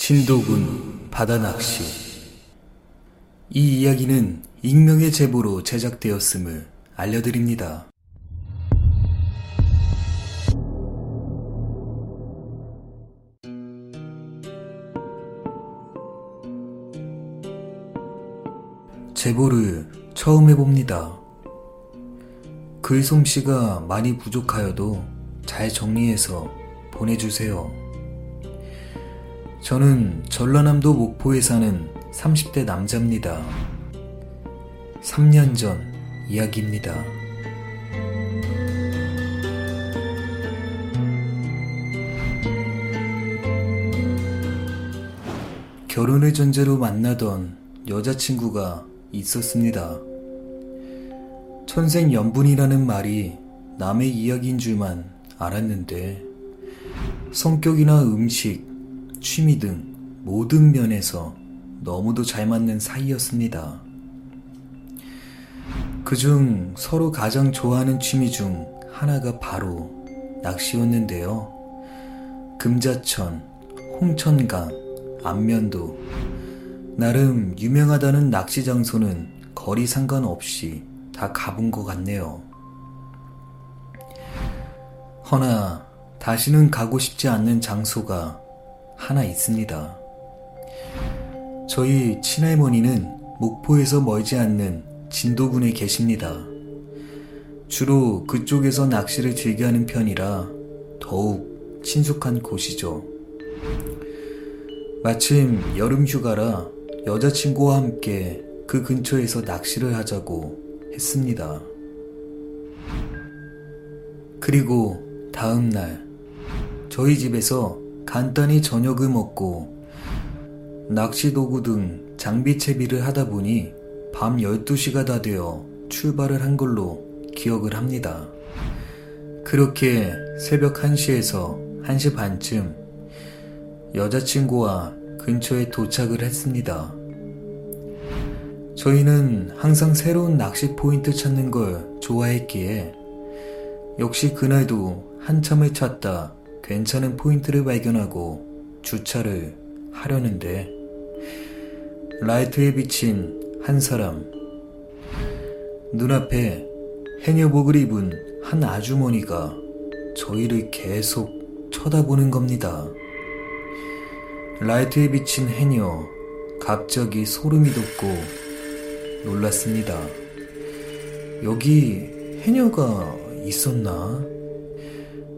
진도군 바다 낚시 이 이야기는 익명의 제보로 제작되었음을 알려드립니다. 제보를 처음 해봅니다. 글솜씨가 많이 부족하여도 잘 정리해서 보내주세요. 저는 전라남도 목포에 사는 30대 남자입니다. 3년 전 이야기입니다. 결혼을 전제로 만나던 여자친구가 있었습니다. 천생연분이라는 말이 남의 이야기인 줄만 알았는데 성격이나 음식, 취미 등 모든 면에서 너무도 잘 맞는 사이였습니다. 그중 서로 가장 좋아하는 취미 중 하나가 바로 낚시였는데요. 금자천, 홍천강, 안면도, 나름 유명하다는 낚시 장소는 거리 상관없이 다 가본 것 같네요. 허나 다시는 가고 싶지 않는 장소가 하나 있습니다. 저희 친할머니는 목포에서 멀지 않는 진도군에 계십니다. 주로 그쪽에서 낚시를 즐겨하는 편이라 더욱 친숙한 곳이죠. 마침 여름 휴가라 여자친구와 함께 그 근처에서 낚시를 하자고 했습니다. 그리고 다음 날 저희 집에서 간단히 저녁을 먹고 낚시 도구 등 장비 채비를 하다 보니 밤 12시가 다 되어 출발을 한 걸로 기억을 합니다. 그렇게 새벽 1시에서 1시 반쯤 여자친구와 근처에 도착을 했습니다. 저희는 항상 새로운 낚시 포인트 찾는 걸 좋아했기에 역시 그날도 한참을 찾다 괜찮은 포인트를 발견하고 주차를 하려는데 라이트에 비친 한 사람 눈앞에 해녀복을 입은 한 아주머니가 저희를 계속 쳐다보는 겁니다. 라이트에 비친 해녀 갑자기 소름이 돋고 놀랐습니다. 여기 해녀가 있었나?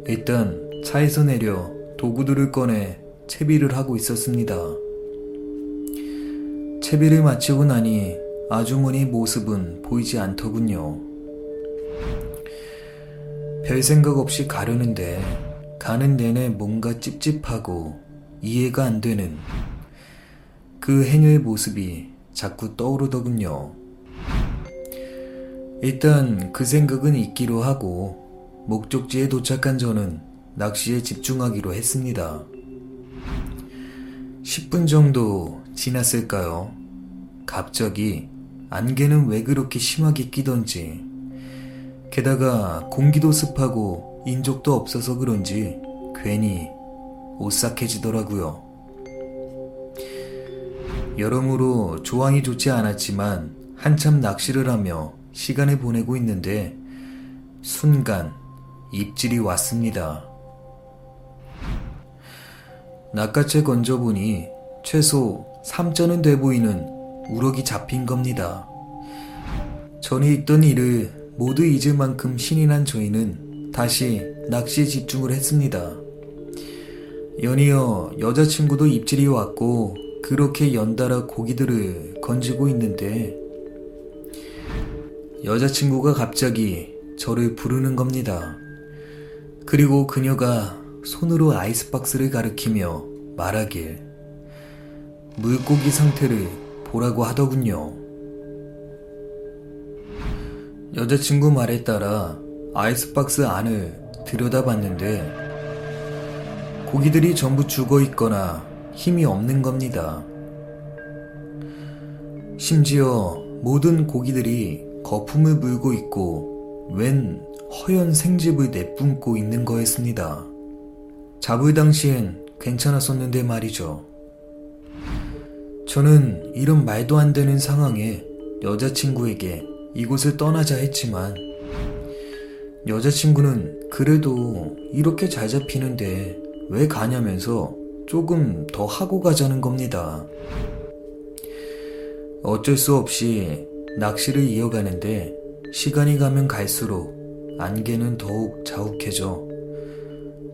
일단 차에서 내려 도구들을 꺼내 채비를 하고 있었습니다. 채비를 마치고 나니 아주머니 모습은 보이지 않더군요. 별 생각 없이 가려는데 가는 내내 뭔가 찝찝하고 이해가 안 되는 그 해녀의 모습이 자꾸 떠오르더군요. 일단 그 생각은 잊기로 하고 목적지에 도착한 저는 낚시에 집중하기로 했습니다. 10분 정도 지났을까요? 갑자기 안개는 왜 그렇게 심하게 끼던지 게다가 공기도 습하고 인적도 없어서 그런지 괜히 오싹해지더라고요. 여러모로 조항이 좋지 않았지만 한참 낚시를 하며 시간을 보내고 있는데 순간 입질이 왔습니다. 낚싯채 건져보니 최소 3전은 돼 보이는 우럭이 잡힌 겁니다. 전에 있던 일을 모두 잊을 만큼 신이 난 저희는 다시 낚시에 집중을 했습니다. 연이어 여자친구도 입질이 왔고 그렇게 연달아 고기들을 건지고 있는데 여자친구가 갑자기 저를 부르는 겁니다. 그리고 그녀가 손으로 아이스박스를 가리키며 말하길 물고기 상태를 보라고 하더군요. 여자친구 말에 따라 아이스박스 안을 들여다봤는데 고기들이 전부 죽어 있거나 힘이 없는 겁니다. 심지어 모든 고기들이 거품을 물고 있고 웬 허연 생즙을 내뿜고 있는 거였습니다. 잡을 당시엔 괜찮았었는데 말이죠. 저는 이런 말도 안 되는 상황에 여자친구에게 이곳을 떠나자 했지만 여자친구는 그래도 이렇게 잘 잡히는데 왜 가냐면서 조금 더 하고 가자는 겁니다. 어쩔 수 없이 낚시를 이어가는데 시간이 가면 갈수록 안개는 더욱 자욱해져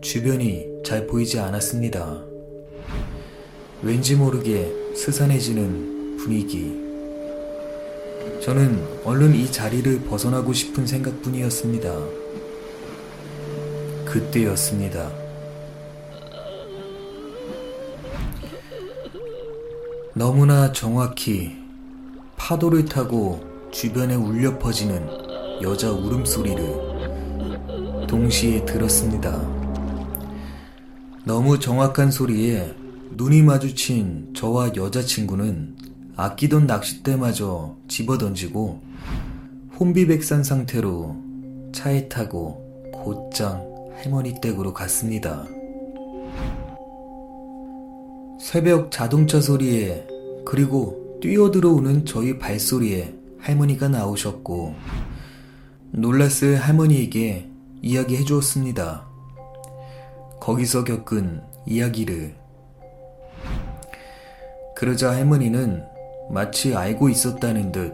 주변이 잘 보이지 않았습니다. 왠지 모르게 스산해지는 분위기. 저는 얼른 이 자리를 벗어나고 싶은 생각뿐이었습니다. 그때였습니다. 너무나 정확히 파도를 타고 주변에 울려 퍼지는 여자 울음소리를 동시에 들었습니다. 너무 정확한 소리에 눈이 마주친 저와 여자친구는 아끼던 낚싯대마저 집어던지고 혼비백산 상태로 차에 타고 곧장 할머니 댁으로 갔습니다. 새벽 자동차 소리에 그리고 뛰어들어오는 저희 발소리에 할머니가 나오셨고 놀랐을 할머니에게 이야기해 주었습니다. 거기서 겪은 이야기를 그러자 할머니는 마치 알고 있었다는 듯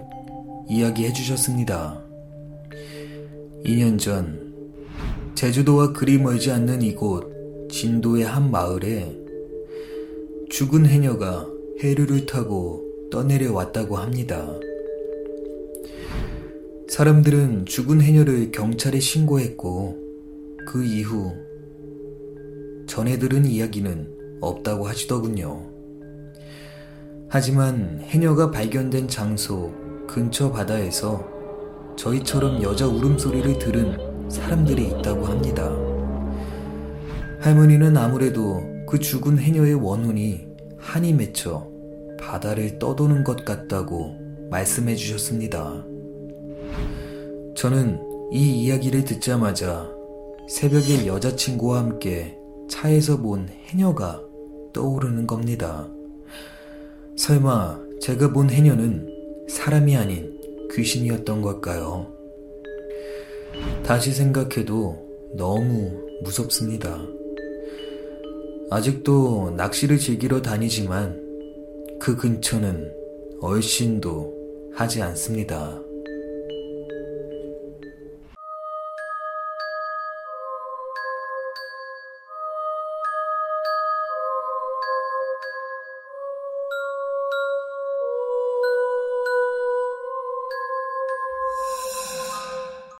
이야기해 주셨습니다. 2년 전 제주도와 그리 멀지 않는 이곳 진도의 한 마을에 죽은 해녀가 해류를 타고 떠내려 왔다고 합니다. 사람들은 죽은 해녀를 경찰에 신고했고 그 이후 전해 들은 이야기는 없다고 하시더군요. 하지만 해녀가 발견된 장소 근처 바다에서 저희처럼 여자 울음소리를 들은 사람들이 있다고 합니다. 할머니는 아무래도 그 죽은 해녀의 원혼이 한이 맺혀 바다를 떠도는 것 같다고 말씀해 주셨습니다. 저는 이 이야기를 듣자마자 새벽에 여자친구와 함께 차에서 본 해녀가 떠오르는 겁니다. 설마 제가 본 해녀는 사람이 아닌 귀신이었던 걸까요? 다시 생각해도 너무 무섭습니다. 아직도 낚시를 즐기러 다니지만 그 근처는 얼씬도 하지 않습니다.